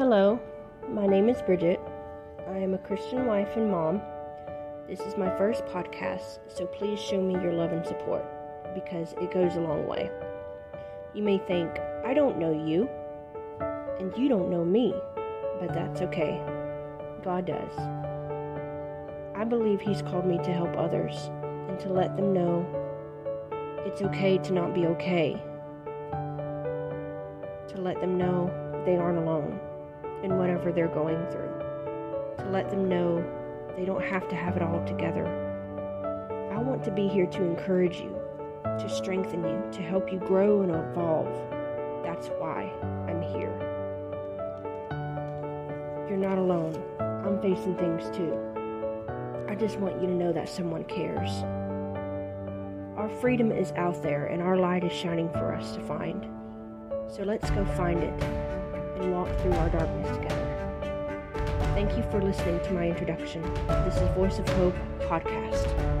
Hello, my name is Bridget. I am a Christian wife and mom. This is my first podcast, so please show me your love and support because it goes a long way. You may think, I don't know you, and you don't know me, but that's okay. God does. I believe He's called me to help others and to let them know it's okay to not be okay, to let them know they aren't alone in whatever they're going through, to let them know they don't have to have it all together. I want to be here to encourage you, to strengthen you, to help you grow and evolve. That's why I'm here. You're not alone. I'm facing things too. I just want you to know that someone cares. Our freedom is out there and our light is shining for us to find. So let's go find it and walk through our darkness together. Thank you for listening to my introduction. This is Voice of Hope podcast.